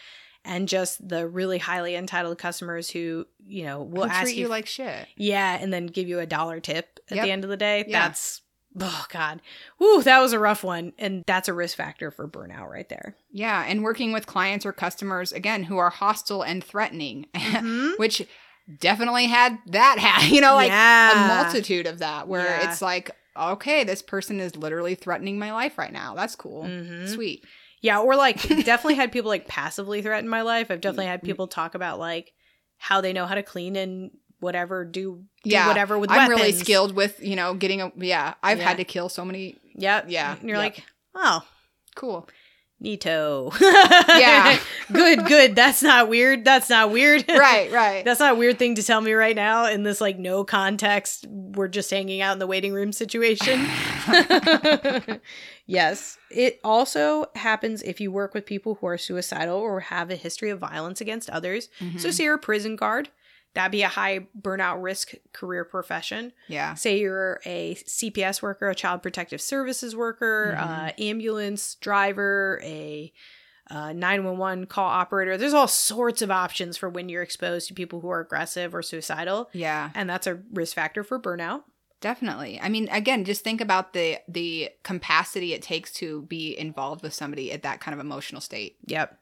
and just the really highly entitled customers who, you know, will Who ask treat you, you like shit. yeah, and then give you a dollar tip at Yep. the end of the day. Yeah. That's oh god. Ooh, that was a rough one and that's a risk factor for burnout right there. Yeah, and working with clients or customers again who are hostile and threatening, <laughs> Mhm. which definitely had that ha- <laughs> you know like Yeah. a multitude of that where Yeah. it's like okay, this person is literally threatening my life right now. That's cool. Mhm. Sweet. Yeah, or like <laughs> definitely had people like passively threaten my life. I've definitely had people talk about like how they know how to clean and whatever, do, do Yeah, whatever with I'm really skilled with, you know, getting a yeah, I've Yeah. had to kill so many Yep. Yeah, And you're like, oh, cool. Neato. Yeah. <laughs> good, good. That's not weird. That's not weird. Right, <laughs> right. That's not a weird thing to tell me right now in this like no context. We're just hanging out in the waiting room situation. <laughs> yes. It also happens if you work with people who are suicidal or have a history of violence against others. Mhm. So, say you're a prison guard, that'd be a high burnout risk career profession. yeah. Say you're a CPS worker, a child protective services worker, Mhm. uh, ambulance driver, a uh, 911 call operator. There's all sorts of options for when you're exposed to people who are aggressive or suicidal. Yeah. And that's a risk factor for burnout. Definitely. I mean, again, just think about the the capacity it takes to be involved with somebody at that kind of emotional state. Yep.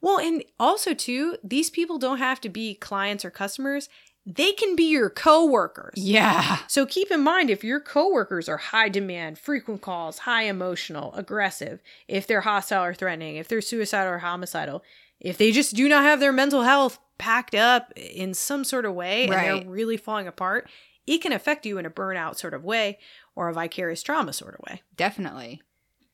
Well, and also too, these people don't have to be clients or customers. They can be your coworkers. Yeah. So keep in mind if your coworkers are high demand, frequent calls, high emotional, aggressive, if they're hostile or threatening, if they're suicidal or homicidal, if they just do not have their mental health packed up in some sort of way and Right. they're really falling apart, it can affect you in a burnout sort of way or a vicarious trauma sort of way. Definitely.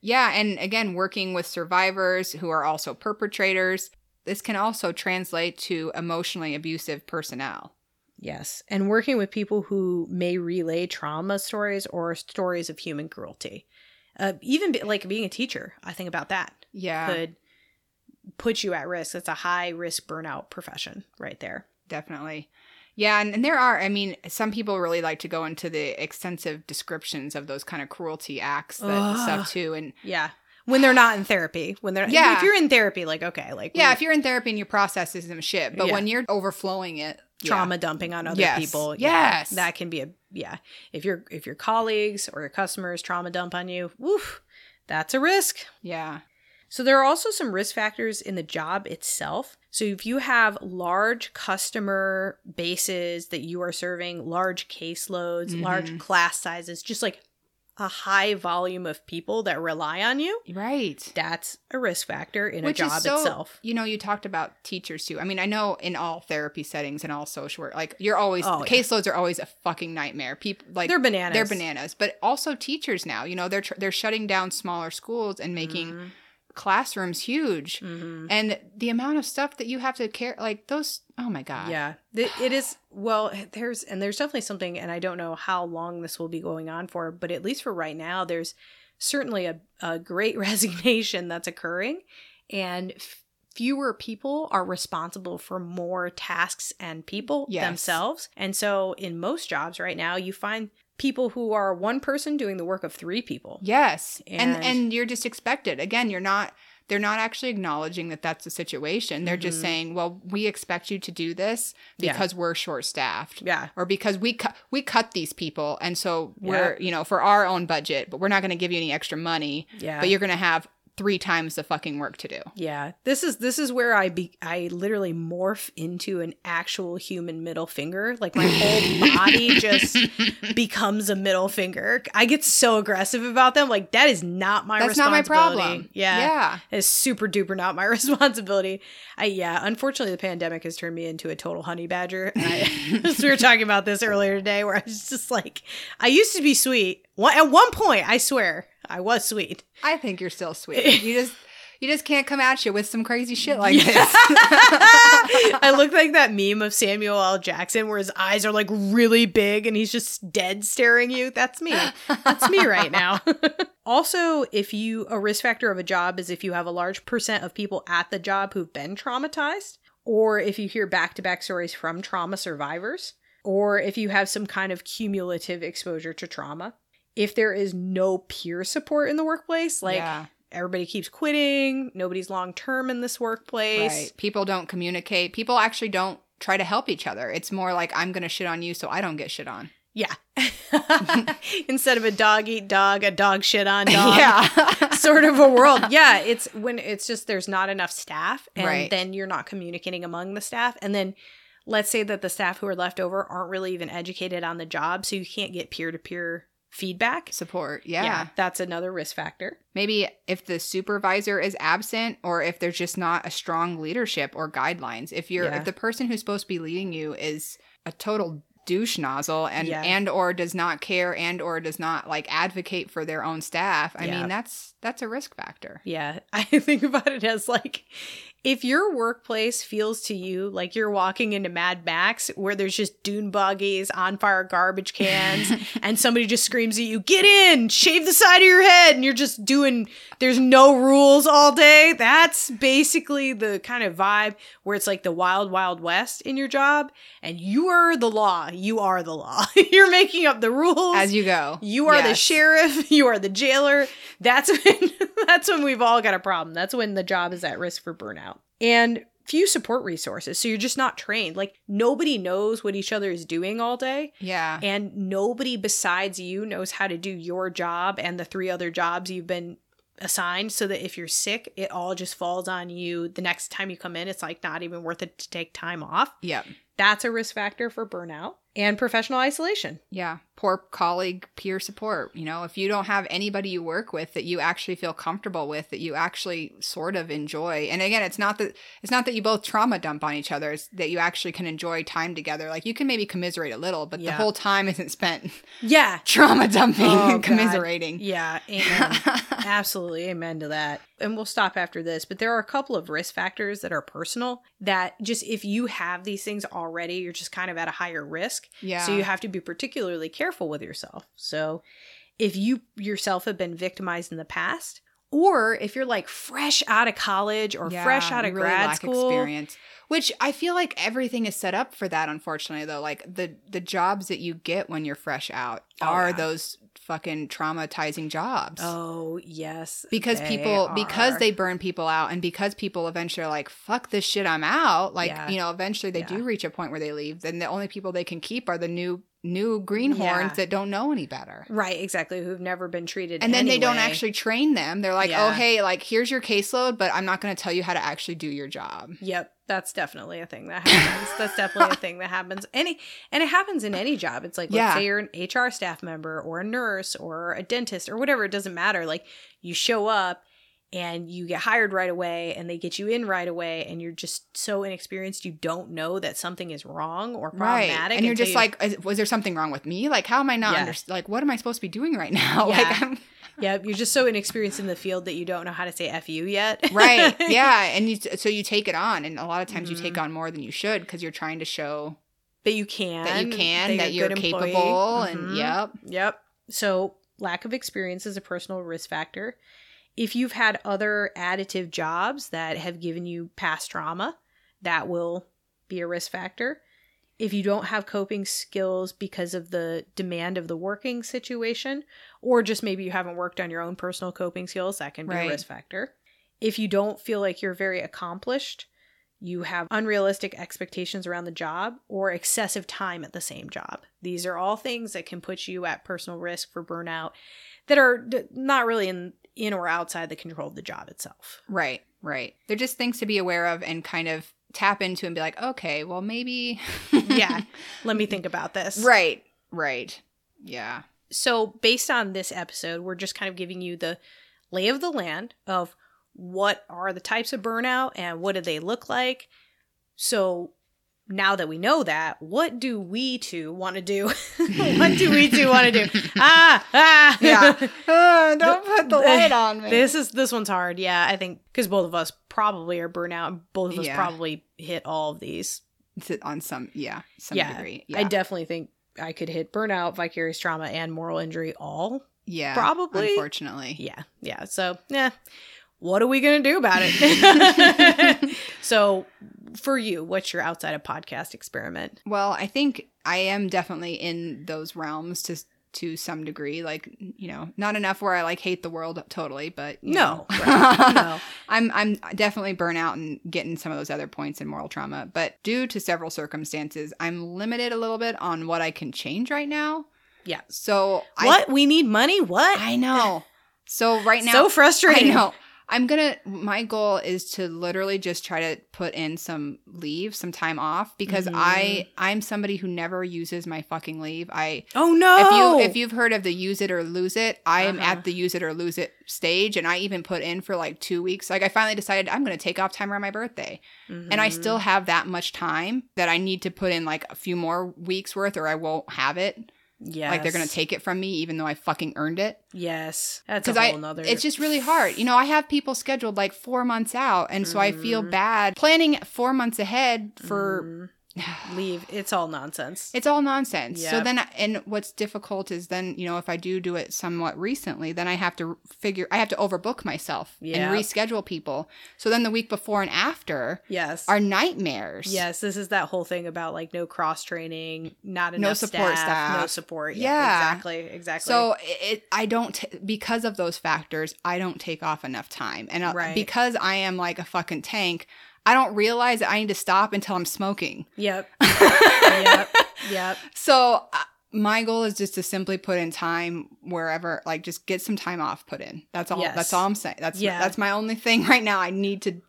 Yeah, and again, working with survivors who are also perpetrators, this can also translate to emotionally abusive personnel. Yes. And working with people who may relay trauma stories or stories of human cruelty. Uh, even be, like being a teacher, I think about that. Yeah, could put you at risk. It's a high risk burnout profession right there. definitely. Yeah, and, and there are, I mean, some people really like to go into the extensive descriptions of those kind of cruelty acts that, Ugh. stuff too. And Yeah. When they're not in therapy, when they're Yeah. if you're in therapy, like okay, like yeah, if you're in therapy and your process some shit, but Yeah. when you're overflowing it, yeah. trauma dumping on other Yes. people, yeah, Yes. that can be a yeah. If your if your colleagues or your customers trauma dump on you, woof, that's a risk. Yeah. So there are also some risk factors in the job itself. So if you have large customer bases that you are serving, large caseloads, large Mhm. class sizes, just like a high volume of people that rely on you, Right. that's a risk factor in Which a is job so, itself. You know, you talked about teachers too. I mean, I know in all therapy settings and all social work, like you're always Oh, yeah. caseloads are always a fucking nightmare. People like they're bananas. they're bananas, but also teachers now. You know, they're tr- they're shutting down smaller schools and making Mhm. Classrooms huge. Mhm. And the amount of stuff that you have to care, like those. Oh my god. Yeah, Th- it is. Well, there's and there's definitely something, and I don't know how long this will be going on for, but at least for right now, there's certainly a, a great <laughs> resignation that's occurring, and f- fewer people are responsible for more tasks and people Yes. themselves. And so, in most jobs right now, you find people who are one person doing the work of three people. Yes. And, And- and you're just expected. Again, you're not they're not actually acknowledging that that's the situation. They're just Mhm. saying, "Well, we expect you to do this Yeah. because we're short-staffed." Yeah. Or because we cut we cut these people and so we're, you know, for our own budget, but we're not going to give you any extra money, Yeah. but you're going to have three times the fucking work to do. Yeah, this is this is where I be I literally morph into an actual human middle finger. Like my whole <laughs> body just becomes a middle finger. I get so aggressive about them. Like that is not my That's not my problem. Yeah. Yeah. It's super duper not my <laughs> responsibility. I yeah, unfortunately the pandemic has turned me into a total honey badger. I, <laughs> we were talking about this earlier today where I was just like I used to be sweet. At one point, I swear, I was sweet. I think you're still sweet. <laughs> You just you just can't come at you with some crazy shit like this. <laughs> I <laughs> look like that meme of Samuel L. Jackson where his eyes are like really big and he's just dead staring you. That's me. That's me right now. also, if you a risk factor of a job is if you have a large percent of people at the job who've been traumatized, or if you hear back-to-back stories from trauma survivors, or if you have some kind of cumulative exposure to trauma. If there is no peer support in the workplace, like yeah, everybody keeps quitting, nobody's long term in this workplace. right. People don't communicate. People actually don't try to help each other. It's more like I'm gonna shit on you, so I don't get shit on. <laughs> Yeah. <laughs> Instead of a dog eat dog, a dog shit on <laughs> dog. yeah, sort of a world. Yeah, it's when it's just there's not enough staff and Right. then you're not communicating among the staff and then let's say that the staff who are left over aren't really even educated on the job so you can't get peer-to-peer feedback. support. Yeah. that's another risk factor. Maybe if the supervisor is absent or if there's just not a strong leadership or guidelines. If you're Yeah. if the person who's supposed to be leading you is a total douche nozzle and Yeah. and or does not care and or does not like advocate for their own staff, I Yeah. mean that's that's a risk factor. Yeah, <laughs> I think about it as like if your workplace feels to you like you're walking into Mad Max where there's just dune buggies, on fire garbage cans, <laughs> and somebody just screams at you, get in, shave the side of your head, and you're just doing, there's no rules all day. That's basically the kind of vibe where it's like the wild, wild west in your job, and you are the law. You are the law. <laughs> you're making up the rules. As you go. You are the sheriff. <laughs> You are the jailer. That's when that's when we've all got a problem. That's when the job is at risk for burnout. And few support resources. So you're just not trained. Like nobody knows what each other is doing all day. Yeah. And nobody besides you knows how to do your job and the three other jobs you've been assigned so that if you're sick, it all just falls on you. The next time you come in, it's like not even worth it to take time off. Yep. That's a risk factor for burnout and professional isolation. Yeah. Poor colleague peer support. You know, if you don't have anybody you work with that you actually feel comfortable with, that you actually sort of enjoy. And again, it's not that it's not that you both trauma dump on each other, it's that you actually can enjoy time together. Like you can maybe commiserate a little, but the whole time isn't spent Yeah. <laughs> trauma dumping Oh, and God. commiserating. Yeah, amen. <laughs> Absolutely, amen to that. And we'll stop after this, but there are a couple of risk factors that are personal that just if you have these things already, you're just kind of at a higher risk. yeah. So you have to be particularly careful with yourself. So if you yourself have been victimized in the past, or if you're like fresh out of college or Yeah, fresh out of really grad school, experience which i feel like everything is set up for that unfortunately though like the the jobs that you get when you're fresh out Oh, are yeah. those fucking traumatizing jobs. Oh yes, because people because they burn people out and because people eventually are like fuck this shit i'm out. Like Yeah. you know eventually they Yeah. do reach a point where they leave then the only people they can keep are the new new greenhorns Yeah. that don't know any better. Right exactly who've never been treated, and then they don't actually train them. They're like oh hey like here's your caseload but i'm not going to tell you how to actually do your job. Yep, that's definitely a thing that happens. that's definitely a thing that happens. Any and it happens in any job. It's like let's Yeah. say you're an HR staff member or a nurse or a dentist or whatever, it doesn't matter. Like you show up and you get hired right away and they get you in right away and you're just so inexperienced you don't know that something is wrong or problematic. and you're just you- like was there something wrong with me like how am i not Yeah. under- like what am i supposed to be doing right now <laughs> Yeah. like I'm, <laughs> Yeah, you're just so inexperienced in the field that you don't know how to say F you yet. <laughs> right yeah and you so you take it on and a lot of times you take Mhm. on more than you should because you're trying to show that you can. that you can that you're you're a good employee. capable and Mhm. yep Yep. So, lack of experience is a personal risk factor. If you've had other additive jobs that have given you past trauma, that will be a risk factor. If you don't have coping skills because of the demand of the working situation, or just maybe you haven't worked on your own personal coping skills, that can be Right. a risk factor. If you don't feel like you're very accomplished, you have unrealistic expectations around the job or excessive time at the same job. These are all things that can put you at personal risk for burnout that are d- not really in in or outside the control of the job itself. right right they're just things to be aware of and kind of tap into and be like okay well maybe <laughs> Yeah. Let me think about this. right right yeah So, based on this episode, we're just kind of giving you the lay of the land of what are the types of burnout and what do they look like. So, now that we know that, what do we two want to do? <laughs> what do we two want to do? <laughs> Ah, ah. yeah Uh, <laughs> don't put the light on me This is this one's hard. Yeah, I think because both of us probably are burnout. Both of us Yeah. probably hit all of these. On some yeah some yeah, degree I definitely think I could hit burnout, vicarious trauma, and moral injury all. yeah probably. unfortunately Yeah, yeah. So yeah, what are we gonna do about it? <laughs> <laughs> so for you, what's your outside of podcast experiment? Well, I think I am definitely in those realms to to some degree. Like, you know, not enough where I like hate the world totally, but you No, know. right. No. <laughs> I'm I'm definitely burnout and getting some of those other points in moral trauma. But due to several circumstances, I'm limited a little bit on what I can change right now. Yeah. So I, What? we need money? What? I know. So right now, so frustrating. I know. I'm gonna. My goal is to literally just try to put in some leave, some time off, because Mhm. I I'm somebody who never uses my fucking leave. I Oh no. if you if you've heard of the use it or lose it, I am Uh-huh. at the use it or lose it stage, and I even put in for like two weeks. Like I finally decided I'm gonna take off time around my birthday, and I still have that much time that I need to put in like a few more weeks worth, or I won't have it. Yes. Like they're gonna take it from me, even though I fucking earned it Yes. That's a whole I nother. it's just really hard. You know, I have people scheduled like four months out, and so I feel Mhm. bad planning four months ahead for. Mhm. <sighs> leave. It's all nonsense. It's all nonsense. So then, and what's difficult is then, you know, if I do do it somewhat recently, then I have to figure, I have to overbook myself Yep. and reschedule people. So then the week before and after yes. are nightmares. Yes, this is that whole thing about like no cross training, not enough No support staff, staff. no support. Yeah, Yeah. exactly, exactly. So it, I don't t- because of those factors, I don't take off enough time, and uh, Right. because I am like a fucking tank, I don't realize that I need to stop until I'm smoking. yep, <laughs> yep, yep. So uh, my goal is just to simply put in time wherever, like, just get some time off put in. That's all. Yes. That's all I'm saying. That's Yeah. that's my only thing <laughs> right now. I need to,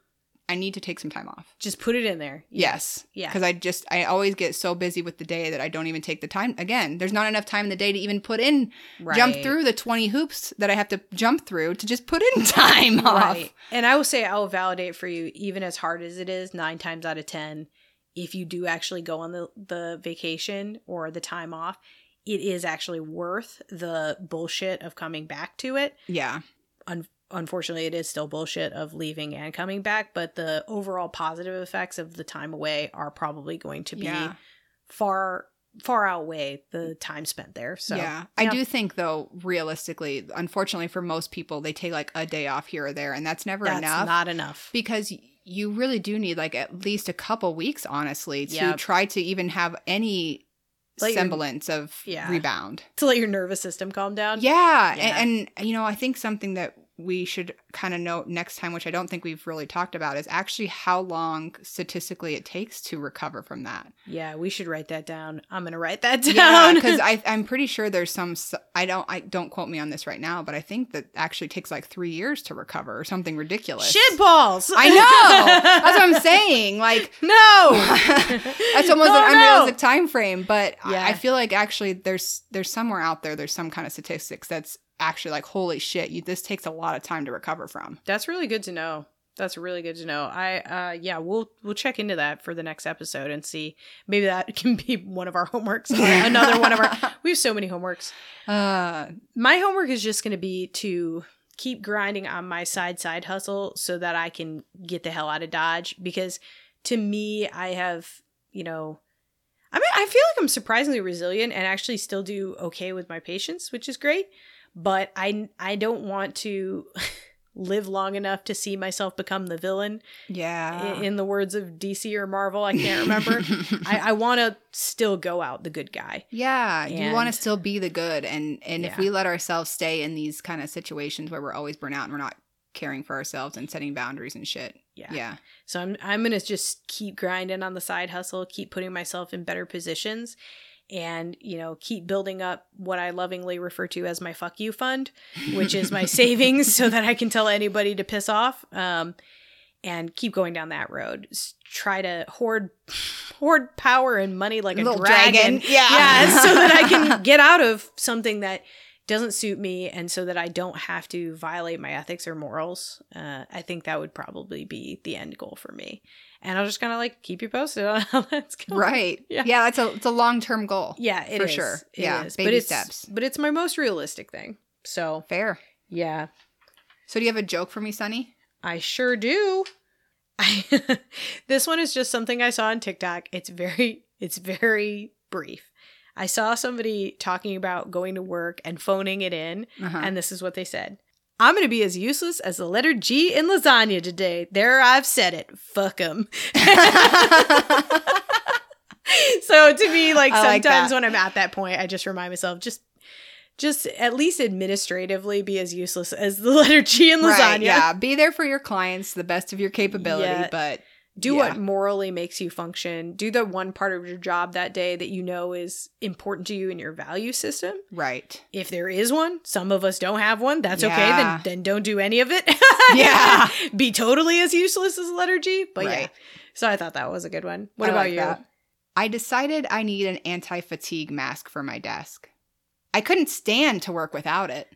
I need to take some time off. Just put it in there. Yes. Yeah. Because I just, I always get so busy with the day that I don't even take the time. Again, there's not enough time in the day to even put in, Right. jump through the 20 hoops that I have to jump through to just put in <laughs> time off. Right. And I will say I will validate for you, even as hard as it is, nine times out of ten, if you do actually go on the, the vacation or the time off, it is actually worth the bullshit of coming back to it. Yeah. Unfortunately it is still bullshit of leaving and coming back but the overall positive effects of the time away are probably going to be Yeah. far far outweigh the time spent there so yeah. I do think, though, realistically, unfortunately for most people, they take like a day off here or there, and that's never that's enough. not enough because you really do need like at least a couple weeks honestly to Yep. try to even have any Let your- semblance of Yeah. rebound to let your nervous system calm down yeah, Yeah. And, and you know i think something that we should kind of note next time which i don't think we've really talked about is actually how long statistically it takes to recover from that. Yeah we should write that down. I'm gonna write that yeah down. because <laughs> i'm pretty sure there's some i don't i don't quote me on this right now but i think that actually takes like three years to recover or something ridiculous. Shit balls. I know! <laughs> That's what i'm saying like <laughs> no! That's almost Oh, an no. unrealistic time frame, but I- Yeah. I feel like actually there's there's somewhere out there there's some kind of statistics that's actually like holy shit, you this takes a lot of time to recover from. That's really good to know. That's really good to know. I uh yeah, we'll we'll check into that for the next episode and see maybe that <laughs> can be one of our homeworks. <laughs> Another one of our we have so many homeworks. Uh, My homework is just going to be to keep grinding on my side side hustle so that I can get the hell out of Dodge because to me I have, you know, I mean I feel like I'm surprisingly resilient and actually still do okay with my patients, which is great, but I I don't want to <laughs> live long enough to see myself become the villain yeah. in, in the words of DC or Marvel, I can't remember. <laughs> I, I want to still go out the good guy. yeah, you want to still be the good and and if we let ourselves stay in these kind of situations where we're always burnt out and we're not caring for ourselves and setting boundaries and shit. Yeah. Yeah. So I'm I'm gonna just keep grinding on the side hustle, keep putting myself in better positions, and you know keep building up what I lovingly refer to as my fuck you fund, which is my <laughs> savings, so that I can tell anybody to piss off. Um, and keep going down that road. S- try to hoard hoard power and money like a Little dragon. dragon. Yeah. yeah, so that I can <laughs> get out of something that doesn't suit me and so that I don't have to violate my ethics or morals. Uh, I think that would probably be the end goal for me. And I'll just kind of like keep you posted on how <laughs> that's going. Right. <laughs> Yeah. Yeah, that's a it's a long-term goal. Yeah, it For is. sure. It Yeah, is. baby but it's, steps. But it's my most realistic thing. So Fair. yeah, So do you have a joke for me, Sunny? I sure do. I, <laughs> this one is just something I saw on TikTok. It's very, it's very brief. I saw somebody talking about going to work and phoning it in, Uh-huh. and this is what they said. I'm going to be as useless as the letter G in lasagna today. There, I've said it. Fuck them. <laughs> so to me, like I sometimes that. when I'm at that point, I just remind myself, just just at least administratively be as useless as the letter G in lasagna. Right, yeah, be there for your clients to the best of your capability, Yeah. but Do Yeah. what morally makes you function. Do the one part of your job that day that you know is important to you in your value system. right. If there is one, some of us don't have one. That's okay. Then then don't do any of it. <laughs> Yeah. <laughs> Be totally as useless as letter G. But yeah. So I thought that was a good one. What I about like you? that. I decided I need an anti-fatigue mask for my desk. I couldn't stand to work without it.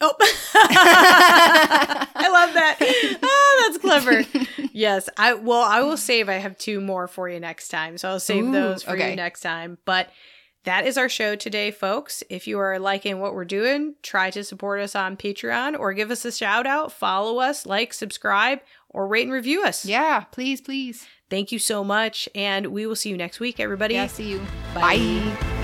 Oh, <laughs> I love that. Oh, that's clever. Yes, I well, I will save. I have two more for you next time, so I'll save Ooh, those for okay. you next time. But that is our show today, folks. If you are liking what we're doing, try to support us on Patreon or give us a shout out. Follow us, like, subscribe, or rate and review us. Yeah, please, please. Thank you so much, and we will see you next week, everybody. Yeah, see you. Bye. Bye.